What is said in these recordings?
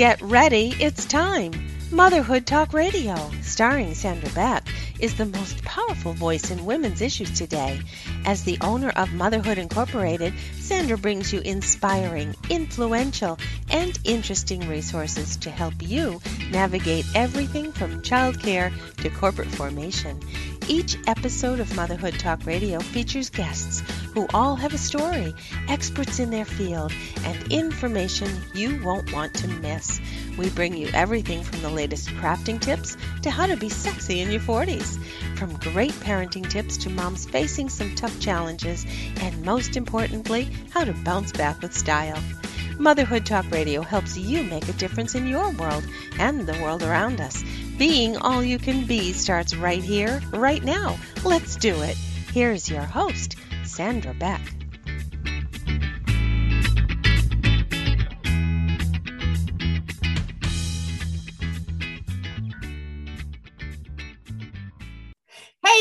Get ready, it's time. Motherhood Talk Radio, starring Sandra Beck, is the most powerful voice in women's issues today. As the owner of Motherhood Incorporated, Sandra brings you inspiring, influential, and interesting resources to help you navigate everything from childcare to corporate formation. Each episode of Motherhood Talk Radio features guests who all have a story, experts in their field, and information you won't want to miss. We bring you everything from the latest crafting tips to how to be sexy in your 40s, from great parenting tips to moms facing some tough challenges, and most importantly, how to bounce back with style. Motherhood Talk Radio helps you make a difference in your world and the world around us. Being all you can be starts right here, right now. Let's do it. Here's your host, Sandra Beck.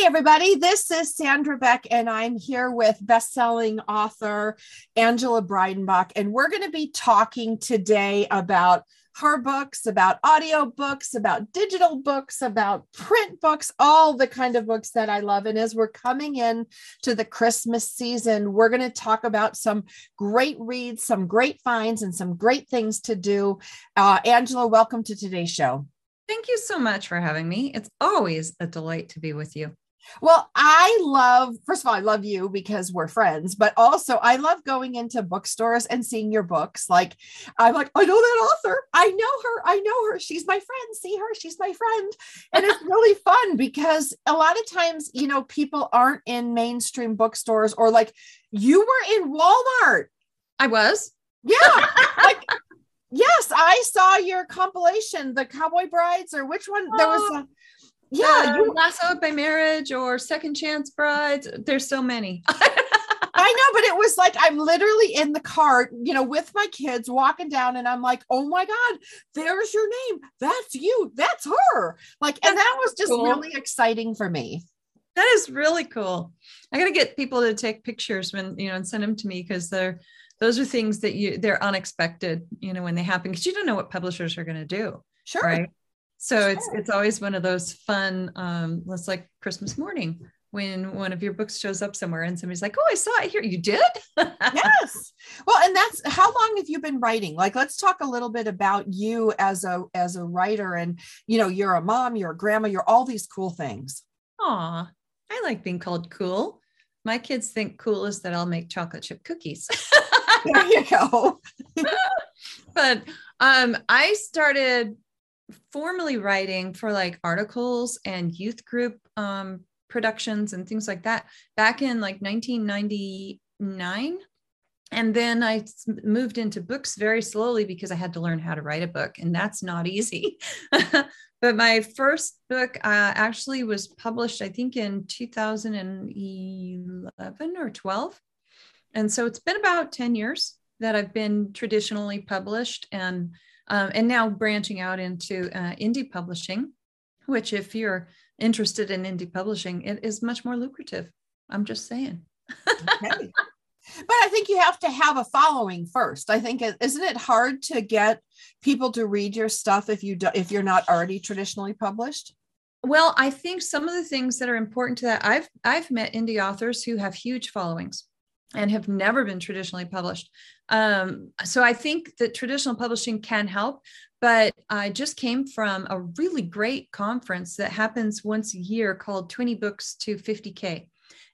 Everybody, this is Sandra Beck, and I'm here with best-selling author Angela Breidenbach, and we're going to be talking today about her books, about audio books, about digital books, about print books, all the kind of books that I love. And as we're coming in to the Christmas season, we're going to talk about some great reads, some great finds, and some great things to do. Uh, Angela, welcome to today's show. Thank you so much for having me. It's always a delight to be with you. Well, I love, first of all, I love you because we're friends, but also I love going into bookstores and seeing your books. Like, I'm like, I know that author. I know her. I know her. She's my friend. See her. She's my friend. And it's really fun because a lot of times, you know, people aren't in mainstream bookstores or like you were in Walmart. I was. Yeah. like, yes, I saw your compilation, the Cowboy Brides, or which one? There was oh, a yeah, uh, you lassoed by marriage or second chance brides. There's so many. I know, but it was like I'm literally in the cart, you know, with my kids walking down, and I'm like, oh my God, there's your name. That's you. That's her. Like, and that was just cool. really exciting for me. That is really cool. I got to get people to take pictures when, you know, and send them to me because they're, those are things that you, they're unexpected, you know, when they happen because you don't know what publishers are going to do. Sure. Right so sure. it's it's always one of those fun um let's like christmas morning when one of your books shows up somewhere and somebody's like oh i saw it here. You did? Yes. Well and that's how long have you been writing? Like let's talk a little bit about you as a as a writer and you know you're a mom you're a grandma you're all these cool things. Aw, i like being called cool. My kids think cool is that i'll make chocolate chip cookies. There you go. But um i started formally writing for like articles and youth group um, productions and things like that back in like 1999 and then i moved into books very slowly because i had to learn how to write a book and that's not easy. But my first book uh, actually was published i think in 2011 or 12 and so it's been about 10 years that i've been traditionally published and um, and now branching out into uh, indie publishing, which, if you're interested in indie publishing, it is much more lucrative. I'm just saying. okay. But I think you have to have a following first. I think isn't it hard to get people to read your stuff if you do, if you're not already traditionally published? Well, I think some of the things that are important to that I've I've met indie authors who have huge followings and have never been traditionally published. Um, so I think that traditional publishing can help. But I just came from a really great conference that happens once a year called 20 Books to 50K.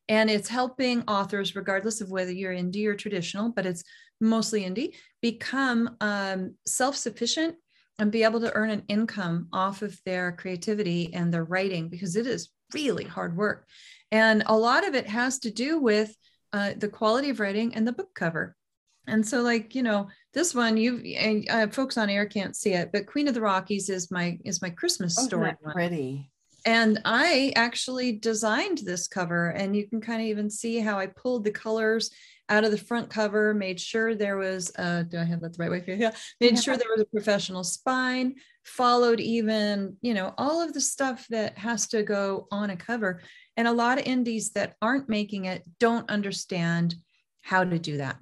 And it's helping authors, regardless of whether you're indie or traditional, but it's mostly indie, become um, self sufficient and be able to earn an income off of their creativity and their writing because it is really hard work. And a lot of it has to do with uh, the quality of writing and the book cover. And so, like you know, this one you and uh, folks on air can't see it, but Queen of the Rockies is my is my Christmas oh, story. Pretty. And I actually designed this cover, and you can kind of even see how I pulled the colors out of the front cover, made sure there was, uh, do I have that the right way for you? Yeah, made yeah. sure there was a professional spine, followed even, you know, all of the stuff that has to go on a cover. And a lot of indies that aren't making it don't understand how to do that.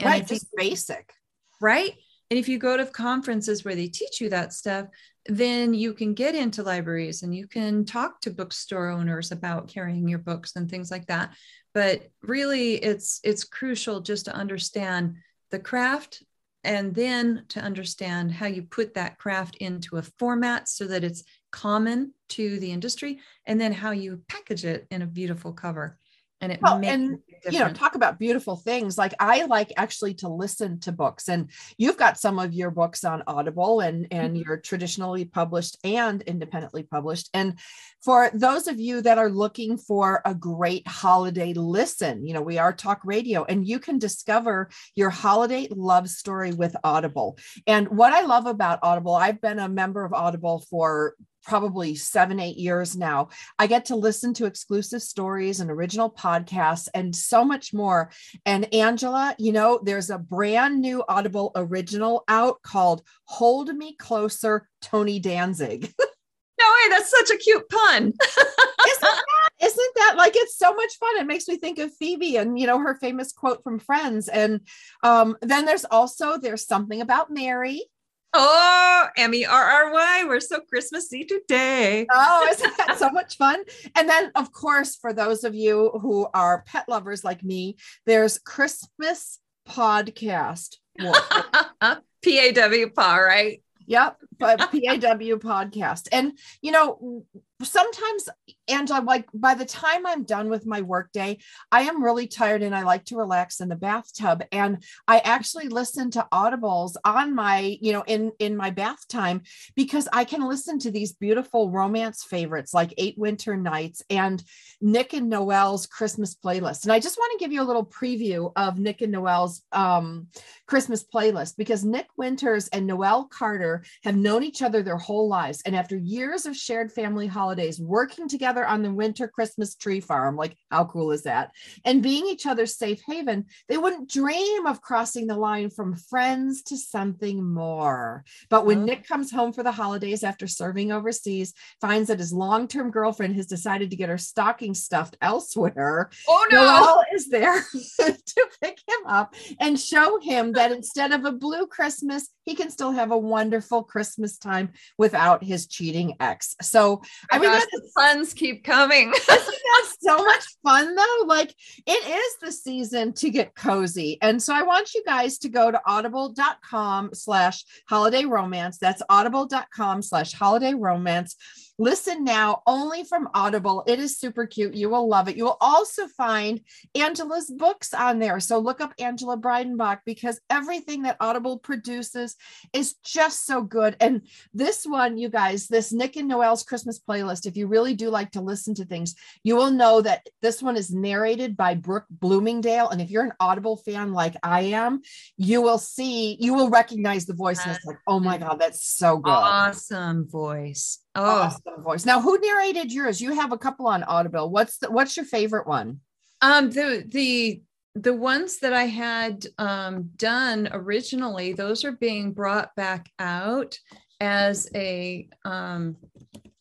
And right, just basic. Right. And if you go to conferences where they teach you that stuff, then you can get into libraries and you can talk to bookstore owners about carrying your books and things like that. But really it's it's crucial just to understand the craft and then to understand how you put that craft into a format so that it's common to the industry and then how you package it in a beautiful cover and it well, and you know talk about beautiful things. Like i like actually to listen to books and you've got some of your books on audible and and mm-hmm. you're traditionally published and independently published. And for those of you that are looking for a great holiday listen you know we are talk radio and you can discover your holiday love story with audible. And what i love about audible i've been a member of audible for probably seven, eight years now. I get to listen to exclusive stories and original podcasts and so much more. And Angela, you know, there's a brand new Audible original out called Hold Me Closer, Tony Danzig. no way, that's such a cute pun. isn't, that like it's so much fun? It makes me think of Phoebe and you know her famous quote from Friends. And um, then there's also there's something about Mary Oh, M E R R Y. We're so Christmassy today. Oh, isn't that so much fun? And then, of course, for those of you who are pet lovers like me, there's Christmas podcast. P A W PA, right? Yep, but PAW podcast. And you know, sometimes Angela, like by the time I'm done with my workday, I am really tired and I like to relax in the bathtub. And I actually listen to audibles on my, you know, in in my bath time because I can listen to these beautiful romance favorites like Eight Winter Nights and Nick and Noel's Christmas playlist. And I just want to give you a little preview of Nick and Noel's um, Christmas playlist because Nick Winters and Noel Carter have known each other their whole lives. And after years of shared family holidays, working together on the winter Christmas tree farm, like how cool is that? And being each other's safe haven, they wouldn't dream of crossing the line from friends to something more. But when oh. Nick comes home for the holidays after serving overseas, finds that his long term girlfriend has decided to get her stocking stuffed elsewhere. Oh no! Noel is there to pick him up and show him that instead of a blue Christmas, he can still have a wonderful Christmas time without his cheating ex. So, I gosh, the puns keep coming. isn't that so much fun though? Like, it is the season to get cozy. And so, I want you guys to go to audible.com slash holiday romance. That's audible.com slash holiday romance Listen now only from Audible. It is super cute. You will love it. You will also find Angela's books on there. So look up Angela Breidenbach because everything that Audible produces is just so good. And this one, you guys, this Nick and Noel's Christmas playlist, if you really do like to listen to things, you will know that this one is narrated by Brooke Bloomingdale. And if you're an Audible fan like I am, you will see, you will recognize the voice. And it's like, oh my God, that's so good. Awesome voice. Oh, awesome voice. Now, who narrated yours? You have a couple on Audible. What's the, what's your favorite one? Um, the the the ones that I had um, done originally, those are being brought back out as a. Um,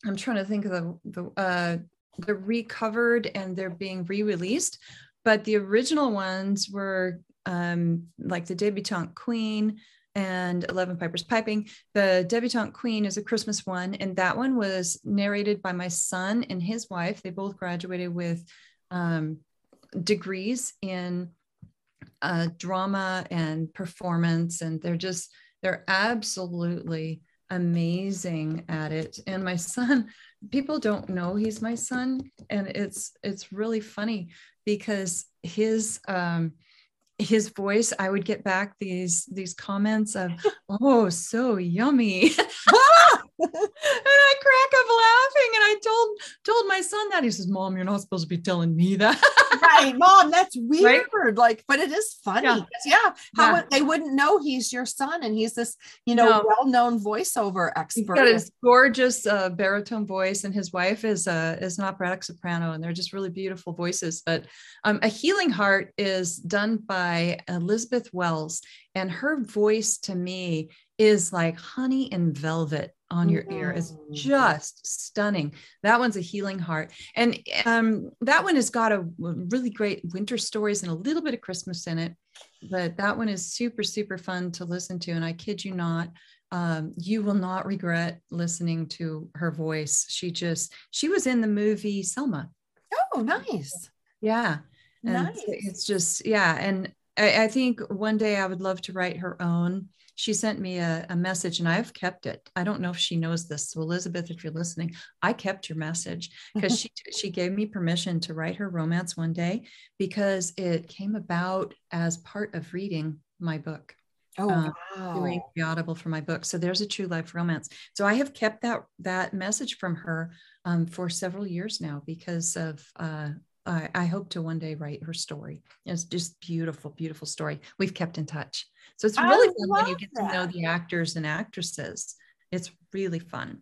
I'm trying to think of the the uh, they're recovered and they're being re-released, but the original ones were um, like the debutante queen, and 11 Pipers Piping. The Debutante Queen is a Christmas one, and that one was narrated by my son and his wife. They both graduated with um, degrees in uh, drama and performance, and they're just, they're absolutely amazing at it. And my son, people don't know he's my son, and it's, it's really funny because his, um, his voice i would get back these these comments of oh so yummy. And ah! I crack up laughing. And I told told my son that. He says, Mom, you're not supposed to be telling me that. right, mom, that's weird. Right? Like, but it is funny. Yeah, yeah how yeah. they wouldn't know he's your son and he's this, you know, no. well-known voiceover expert. He's got his gorgeous uh, baritone voice, and his wife is uh, is an operatic soprano, and they're just really beautiful voices. But um, a healing heart is done by Elizabeth Wells, and her voice to me is like honey and velvet on your ear is Mm. just stunning. That one's a healing heart. And um, that one has got a really great winter stories and a little bit of Christmas in it. But that one is super, super fun to listen to. And I kid you not, um, you will not regret listening to her voice. She just, she was in the movie Selma. Oh, nice. Yeah. And Nice. it's just, yeah. And I, I think one day I would love to write her own. She sent me a, a message and I've kept it. I don't know if she knows this. So Elizabeth, if you're listening, I kept your message because she she gave me permission to write her romance one day because it came about as part of reading my book Oh, Um, wow. doing the audible for my book so there's a true life romance so i have kept that that message from her um, for several years now because of uh, I, I hope to one day write her story. It's just beautiful beautiful story. We've kept in touch. So it's I really fun when you get to know the actors and actresses. It's really fun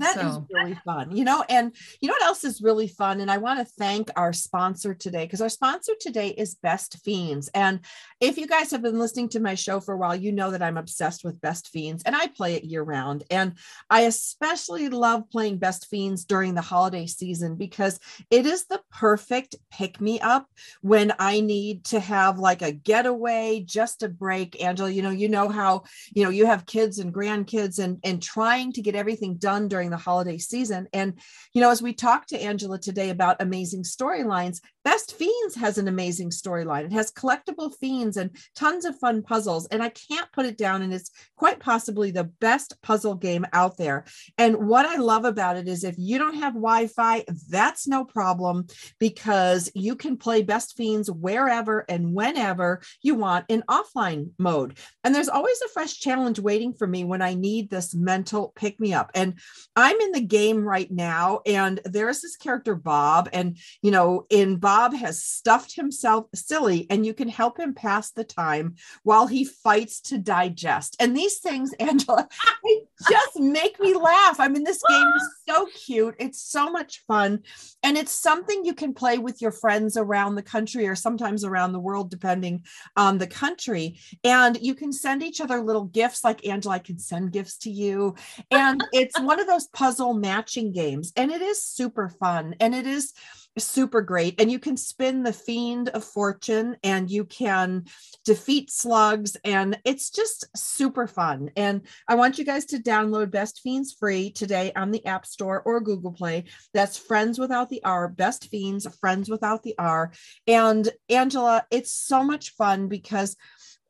That is So- really fun, you know. And you know what else is really fun? And I want to thank our sponsor today because our sponsor today is Best Fiends. And if you guys have been listening to my show for a while, you know that I'm obsessed with Best Fiends and I play it year round. And I especially love playing Best Fiends during the holiday season because it is the perfect pick me up when I need to have like a getaway, just a break. Angela, you know, you know how you know you have kids and grandkids and and trying to get everything done during the holiday season. And you know as we talked to angela today about amazing storylines best fiends has an amazing storyline it has collectible fiends and tons of fun puzzles and i can't put it down and it's quite possibly the best puzzle game out there and what i love about it is if you don't have wi-fi that's no problem because you can play best fiends wherever and whenever you want in offline mode and there's always a fresh challenge waiting for me when I need this mental pick me up. And I'm in the game right now, and there's this character, Bob. And, you know, in Bob has stuffed himself silly, and you can help him pass the time while he fights to digest. And these things, Angela, they just make me laugh. I mean, this game is so cute. It's so much fun. And it's something you can play with your friends around the country or sometimes around the world, depending on the country and you can send each other little gifts like angela i can send gifts to you and it's one of those puzzle matching games and it is super fun and it is super great. And you can spin the fiend of fortune and you can defeat slugs and it's just super fun. And i want you guys to download best fiends free today on the app store or google play. That's friends without the r best fiends friends without the r. And angela it's so much fun because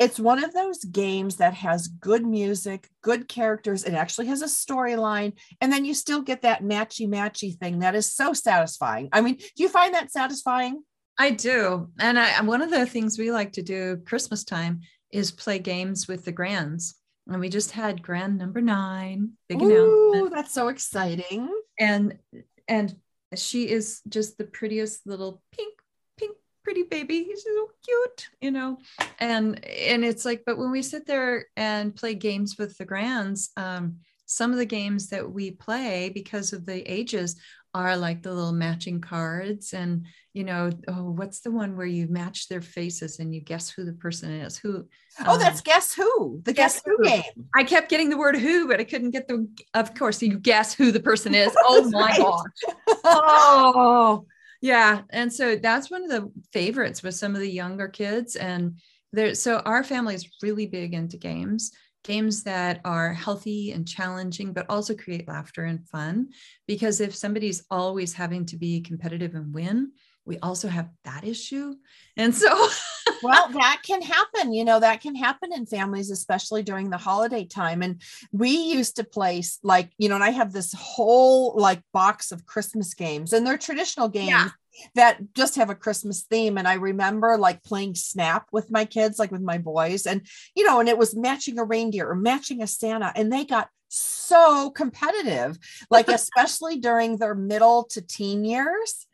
it's one of those games that has good music, good characters. It actually has a storyline. And then you still get that matchy matchy thing that is so satisfying. I mean, do you find that satisfying? I do. And I, one of the things we like to do Christmas time is play games with the grands. And we just had grand number nine, big Ooh, announcement. that's so exciting. And and she is just the prettiest little pink, pink, pretty baby. He's so cute, you know. And and it's like, but when we sit there and play games with the grands, um, some of the games that we play because of the ages are like the little matching cards and you know oh what's the one where you match their faces and you guess who the person is who Oh, um, that's Guess Who, the Guess, Guess Who Who. game. i kept getting the word who but i couldn't get the of course you guess who the person is oh my Right. gosh oh yeah and so that's one of the favorites with some of the younger kids and there so our family is really big into games games that are healthy and challenging but also create laughter and fun because if somebody's always having to be competitive and win we also have that issue and so well, that can happen. You know, that can happen in families, especially during the holiday time. And we used to play s- like, you know, and I have this whole like box of Christmas games, and they're traditional games. Yeah. That just have a Christmas theme. And I remember like playing Snap with my kids, like with my boys, and you know, and it was matching a reindeer or matching a Santa, and they got so competitive, like especially during their middle to teen years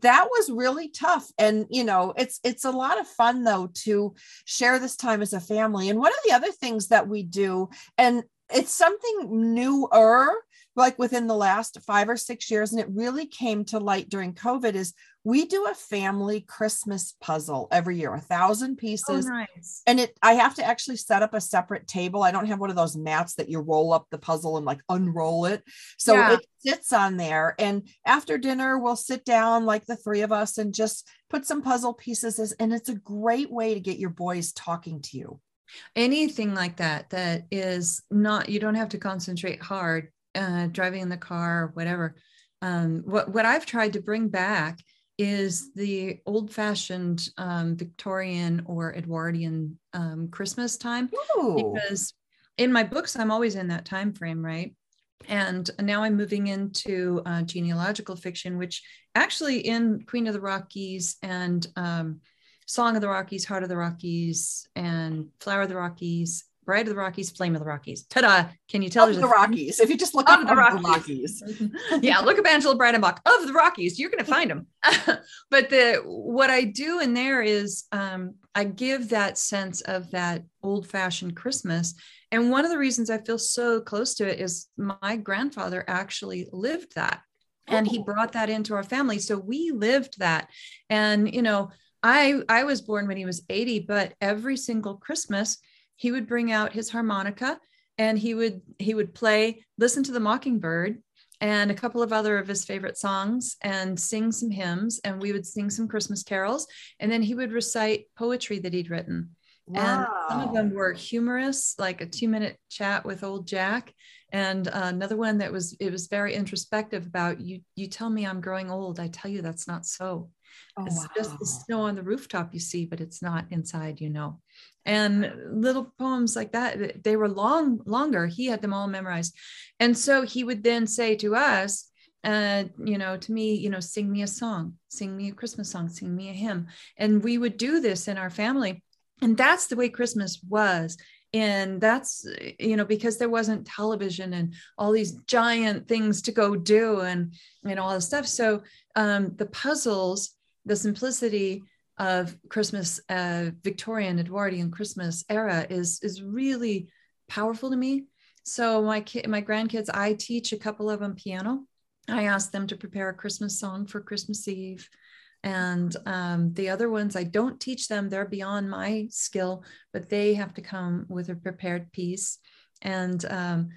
that was really tough and you know it's it's a lot of fun though to share this time as a family and one of the other things that we do and it's something newer like within the last five or six years, and it really came to light during COVID, is we do a family Christmas puzzle every year, a thousand oh, pieces. nice. And it I have to actually set up a separate table. I don't have one of those mats that you roll up the puzzle and like unroll it. So Yeah. it sits on there. And after dinner, we'll sit down like the three of us and just put some puzzle pieces. And it's a great way to get your boys talking to you. anything like that that is not you don't have to concentrate hard uh, driving in the car or whatever um, what what i've tried to bring back is the old fashioned um, victorian or edwardian um, christmas time Ooh. because in my books i'm always in that time frame right and now i'm moving into uh, genealogical fiction which actually in queen of the rockies and um, song of the rockies heart of the rockies and flower of the rockies bride of the rockies flame of the rockies ta-da can you tell of the? Rockies. If you just look up the the Rockies. Rockies. yeah, look up Angela Breidenbach of the Rockies. You're going to find them. but the what I do in there is um, I give that sense of that old fashioned Christmas. And one of the reasons I feel so close to it is my grandfather actually lived that. And he brought that into our family. So we lived that. And, you know, I I was born when he was 80, but every single Christmas he would bring out his harmonica and he would he would play listen to the mockingbird and a couple of other of his favorite songs and sing some hymns and we would sing some christmas carols. And then he would recite poetry that he'd written. And some of them were humorous like a two minute chat with old jack and uh, another one that was it was very introspective about you you tell me i'm growing old i tell you that's not so. Oh, it's just the snow on the rooftop you see, but it's not inside, you know. And little poems like that they were long, longer. He had them all memorized. And so he would then say to us, uh, you know, to me, you know, sing me a song, sing me a Christmas song, sing me a hymn. And we would do this in our family. And that's the way Christmas was. And that's, you know, because there wasn't television and all these giant things to go do and, and all this stuff. So um, the puzzles, the simplicity of Christmas, uh, Victorian, Edwardian Christmas era is is really powerful to me. So my kid, my grandkids, I teach a couple of them piano. I ask them to prepare a Christmas song for Christmas Eve. And um, the other ones, I don't teach them. They're beyond my skill, but they have to come with a prepared piece. And um,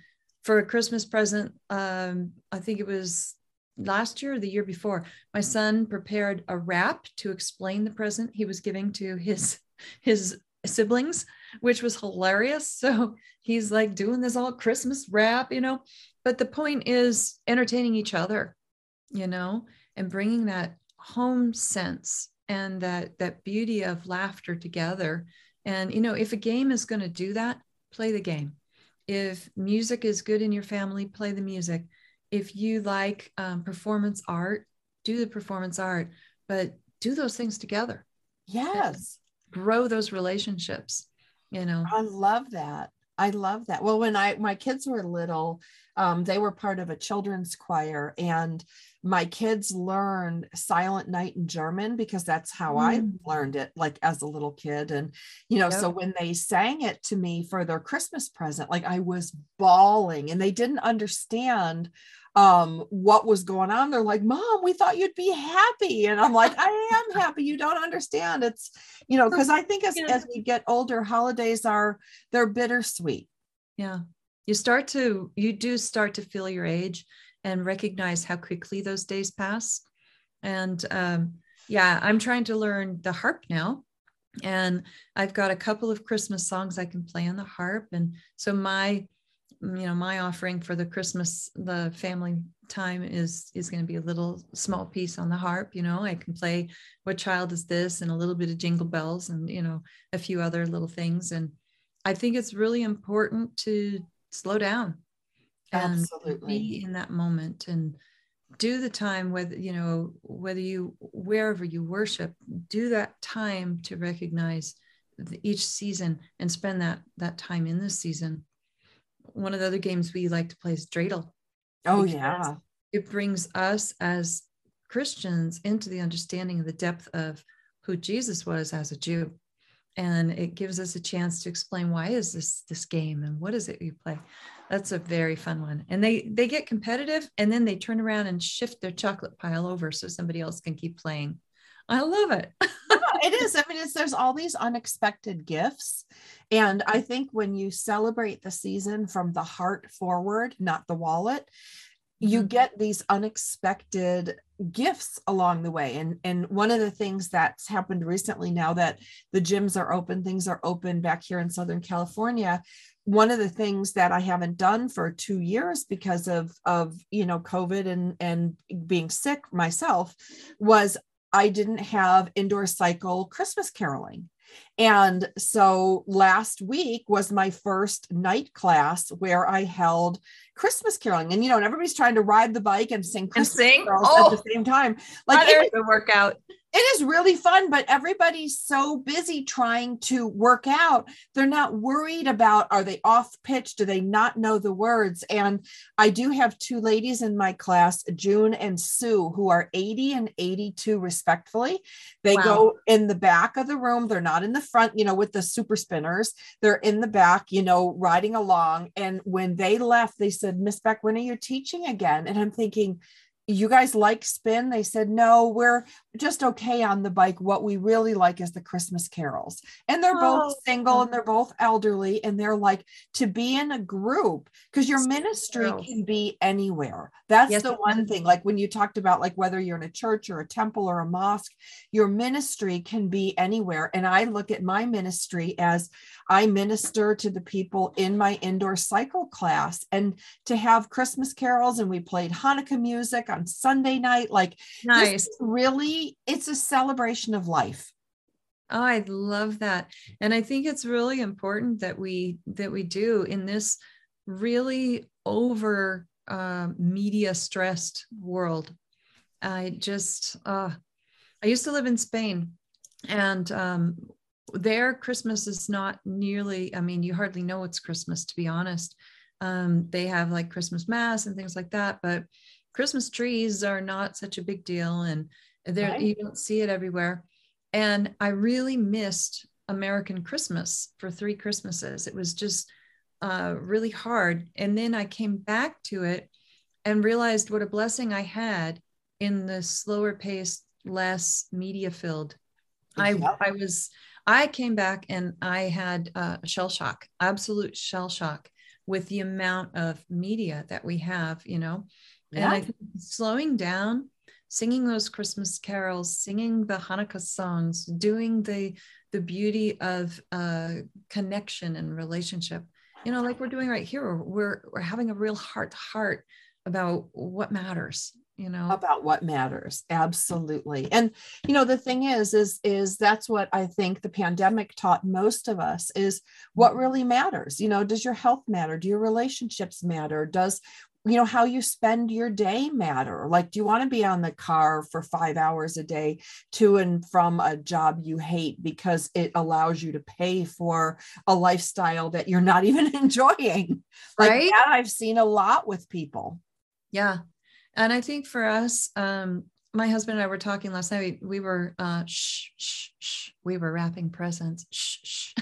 for a Christmas present, um, I think it was last year or the year before, my mm-hmm. son prepared a rap to explain the present he was giving to his his siblings, which was hilarious. So he's like doing this all Christmas rap, you know. But the point is entertaining each other, you know, and bringing that home sense and that that beauty of laughter together. And you know, if a game is going to do that, play the game. If music is good in your family, play the music if you like um, performance art, do the performance art, but do those things together. Yes. Grow those relationships. You know. I love that. I love that. Well, when I my kids were little, um, they were part of a children's choir, and my kids learned Silent Night in German because that's how I Mm. learned it, like as a little kid. And you know, Yep. so when they sang it to me for their Christmas present, like I was bawling, and they didn't understand um what was going on they're like mom we thought you'd be happy and i'm like i am happy you don't understand it's you know because i think as, Yeah. as we get older holidays are they're bittersweet Yeah. You start to, you do start to feel your age and recognize how quickly those days pass. And um, yeah, I'm trying to learn the harp now. And I've got a couple of Christmas songs I can play on the harp. And so my, you know, my offering for the Christmas, the family time is is going to be a little small piece on the harp. You know, I can play "What Child Is This" and a little bit of Jingle Bells, and you know, a few other little things. And I think it's really important to slow down and absolutely. be in that moment and do the time whether you know whether you wherever you worship do that time to recognize the, each season and spend that that time in this season. One of the other games we like to play is dreidel oh yeah. it brings us as christians into the understanding of the depth of who jesus was as a jew and it gives us a chance to explain why is this this game and what is it you play. That's a very fun one. And they they get competitive and then they turn around and shift their chocolate pile over so somebody else can keep playing. I love it. It is. I mean it's there's all these unexpected gifts. And i think when you celebrate the season from the heart forward not the wallet you mm-hmm. get these unexpected gifts along the way and and one of the things that's happened recently now that the gyms are open things are open back here in southern california one of the things that i haven't done for 2 years because of of you know covid and and being sick myself was i didn't have indoor cycle christmas caroling and so last week was my first night class where I held Christmas caroling. And you know, and everybody's trying to ride the bike and sing Christmas and sing? carols oh, at the oh. same time. Like it, a workout it is really fun, but everybody's so busy trying to work out. They're not worried about are they off pitch? Do they not know the words? And I do have two ladies in my class, June and Sue, who are 80 and 82 respectfully. They wow. go in the back of the room. They're not in the front, you know, with the super spinners. They're in the back, you know, riding along. And when they left, they said, Miss Beck, when are you teaching again? And I'm thinking, you guys like spin they said no we're just okay on the bike what we really like is the christmas carols and they're oh. both single and they're both elderly and they're like to be in a group because your ministry can be anywhere that's yes, the one thing like when you talked about like whether you're in a church or a temple or a mosque your ministry can be anywhere and i look at my ministry as i minister to the people in my indoor cycle class and to have christmas carols and we played hanukkah music on Sunday night. Like, nice. Really, it's a celebration of life. Oh, I love that. And I think it's really important that we that we do in this really over uh, media stressed world. I just uh, I used to live in Spain and um, there Christmas is not nearly, I mean, you hardly know it's Christmas to be honest. Um, they have like Christmas mass and things like that, but Christmas trees are not such a big deal and there right. you don't see it everywhere. And I really missed American Christmas for three Christmases. It was just uh, really hard. And then I came back to it and realized what a blessing I had in the slower paced, less media filled. I, I was, I came back and I had uh, a shell shock, absolute shell shock with the amount of media that we have, you know. Yeah. And I think slowing down, singing those Christmas carols, singing the Hanukkah songs, doing the the beauty of uh, connection and relationship, you know, like we're doing right here. We're we're having a real heart to heart about what matters you know? About what matters absolutely. And you know the thing is is is that's what i think the pandemic taught most of us is what really matters. You know does your health matter? Do your relationships matter? Does you know how you spend your day matter like do you want to be on the car for five hours a day to and from a job you hate because it allows you to pay for a lifestyle that you're not even enjoying like right? that i've seen a lot with people yeah and i think for us um my husband and I were talking last night. We, we were uh, shh, shh, shh. We were wrapping presents. Shh, shh.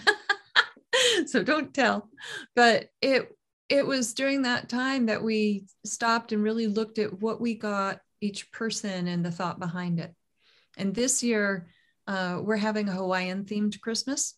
so don't tell. But it it was during that time that we stopped and really looked at what we got each person and the thought behind it. And this year, uh, we're having a Hawaiian themed Christmas.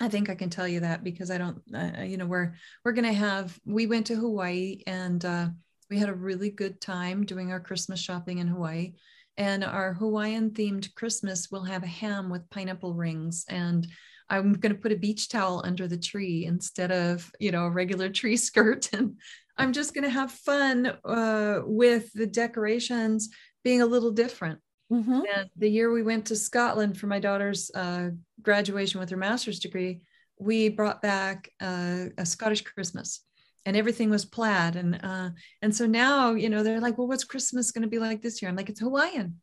I think I can tell you that because I don't, uh, you know, we're we're gonna have. We went to Hawaii and uh, we had a really good time doing our Christmas shopping in Hawaii. And our Hawaiian themed Christmas will have a ham with pineapple rings and I'm going to put a beach towel under the tree instead of, you know, a regular tree skirt. And I'm just going to have fun uh, with the decorations being a little different. Mm-hmm. And the year we went to Scotland for my daughter's uh, graduation with her master's degree, we brought back uh, a Scottish Christmas and everything was plaid. And, uh, and so now, you know, they're like, well, what's Christmas going to be like this year? I'm like, it's Hawaiian.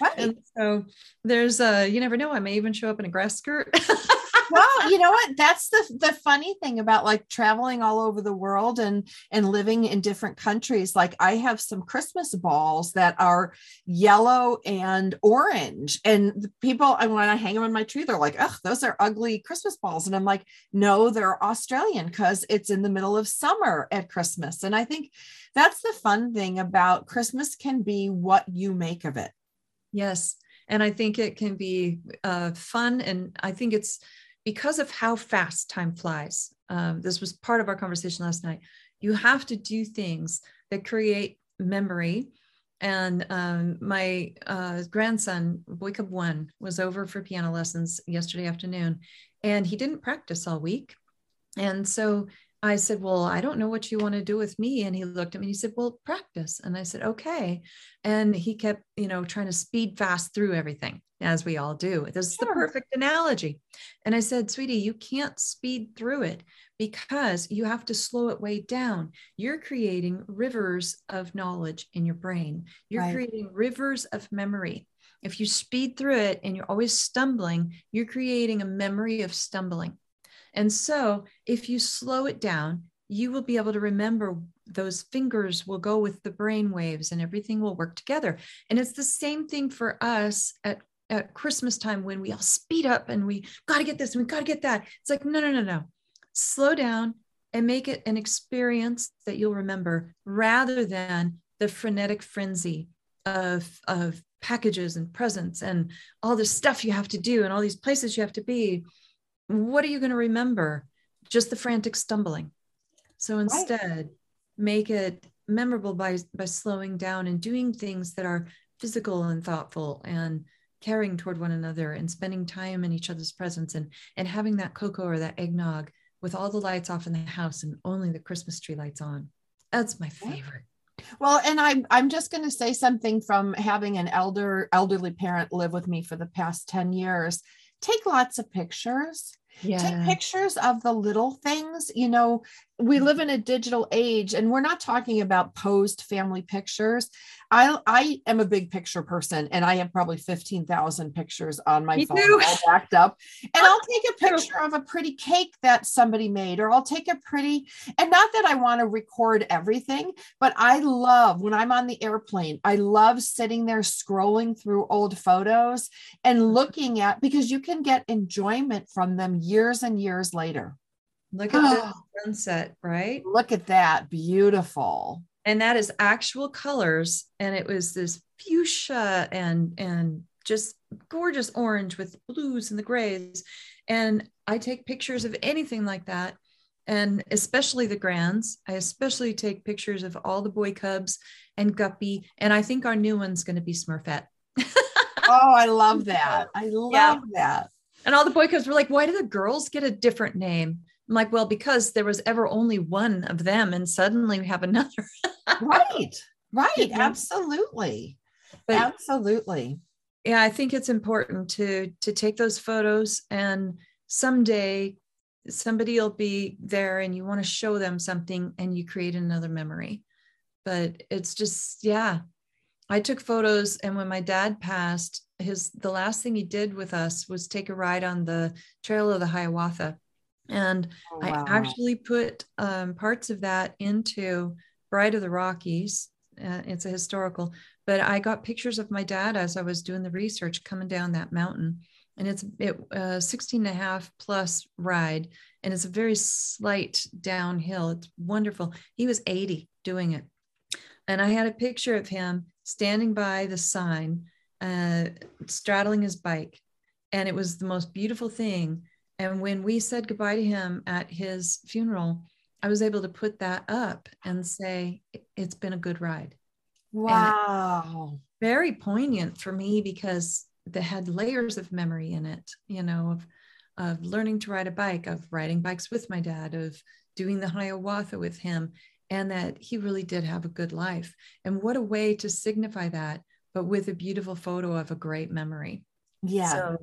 Right. And so there's a, you never know. I may even show up in a grass skirt. well, you know what? That's the the funny thing about like traveling all over the world and and living in different countries. Like I have some Christmas balls that are yellow and orange, and people and when I hang them on my tree, they're like, "Ugh, those are ugly Christmas balls," and I'm like, "No, they're Australian because it's in the middle of summer at Christmas." And I think that's the fun thing about Christmas can be what you make of it. Yes. And I think it can be uh, fun. And I think it's because of how fast time flies. Um, this was part of our conversation last night. You have to do things that create memory. And um, my uh, grandson, Boycub One, was over for piano lessons yesterday afternoon, and he didn't practice all week. And so I said, Well, I don't know what you want to do with me. And he looked at me and he said, Well, practice. And I said, Okay. And he kept, you know, trying to speed fast through everything, as we all do. This is the perfect analogy. And I said, Sweetie, you can't speed through it because you have to slow it way down. You're creating rivers of knowledge in your brain, you're right. creating rivers of memory. If you speed through it and you're always stumbling, you're creating a memory of stumbling. And so if you slow it down, you will be able to remember those fingers will go with the brain waves and everything will work together. And it's the same thing for us at, at Christmas time when we all speed up and we got to get this and we got to get that. It's like, no, no, no, no. Slow down and make it an experience that you'll remember rather than the frenetic frenzy of, of packages and presents and all this stuff you have to do and all these places you have to be what are you going to remember? Just the frantic stumbling. So instead, right. make it memorable by by slowing down and doing things that are physical and thoughtful and caring toward one another and spending time in each other's presence and and having that cocoa or that eggnog with all the lights off in the house and only the Christmas tree lights on. That's my favorite. Well, and I'm I'm just going to say something from having an elder elderly parent live with me for the past 10 years. Take lots of pictures yeah. take pictures of the little things you know we mm. live in a digital age and we're not talking about posed family pictures i i am a big picture person and i have probably 15,000 pictures on my Me phone too. all backed up and i'll take a picture of a pretty cake that somebody made or i'll take a pretty and not that i want to record everything but i love when i'm on the airplane i love sitting there scrolling through old photos and mm-hmm. looking at because you can get enjoyment from them years and years later Look at the sunset, right? Look at that. Beautiful. And that is actual colors. And it was this fuchsia and and just gorgeous orange with blues and the grays. And I take pictures of anything like that. And especially the grands. I especially take pictures of all the boy cubs and Guppy. And I think our new one's going to be Smurfette. oh, I love that. I love yeah. that. And all the boy cubs were like, why do the girls get a different name? I'm like, well, because there was ever only one of them, and suddenly we have another. right, right, absolutely, but, absolutely. Yeah, I think it's important to to take those photos, and someday somebody will be there, and you want to show them something, and you create another memory. But it's just, yeah, I took photos, and when my dad passed, his the last thing he did with us was take a ride on the Trail of the Hiawatha and oh, wow. I actually put um, parts of that into Bride of the Rockies. Uh, it's a historical, but I got pictures of my dad as I was doing the research coming down that mountain. And it's it uh, 16 and a half plus ride. And it's a very slight downhill. It's wonderful. He was 80 doing it. And I had a picture of him standing by the sign, uh, straddling his bike. And it was the most beautiful thing and when we said goodbye to him at his funeral, I was able to put that up and say, it's been a good ride. Wow. Very poignant for me because they had layers of memory in it, you know, of, of learning to ride a bike, of riding bikes with my dad, of doing the Hiawatha with him, and that he really did have a good life. And what a way to signify that, but with a beautiful photo of a great memory. Yeah. So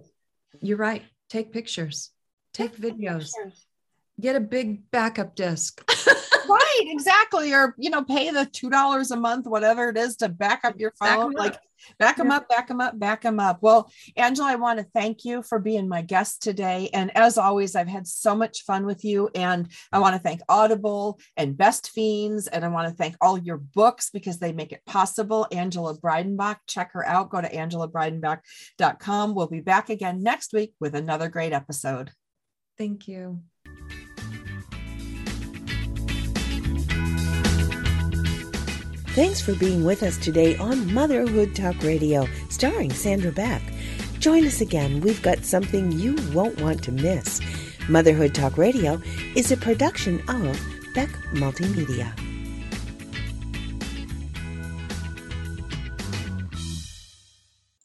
you're right. Take pictures take videos get a big backup disc. right, exactly. Or, you know, pay the $2 a month, whatever it is to back up your phone. Like, up. back them yeah. up, back them up, back them up. Well, Angela, I want to thank you for being my guest today. And as always, I've had so much fun with you. And I want to thank Audible and Best Fiends. And I want to thank all your books because they make it possible. Angela Breidenbach, check her out. Go to angelabreidenbach.com. We'll be back again next week with another great episode. Thank you. Thanks for being with us today on Motherhood Talk Radio, starring Sandra Beck. Join us again. We've got something you won't want to miss. Motherhood Talk Radio is a production of Beck Multimedia.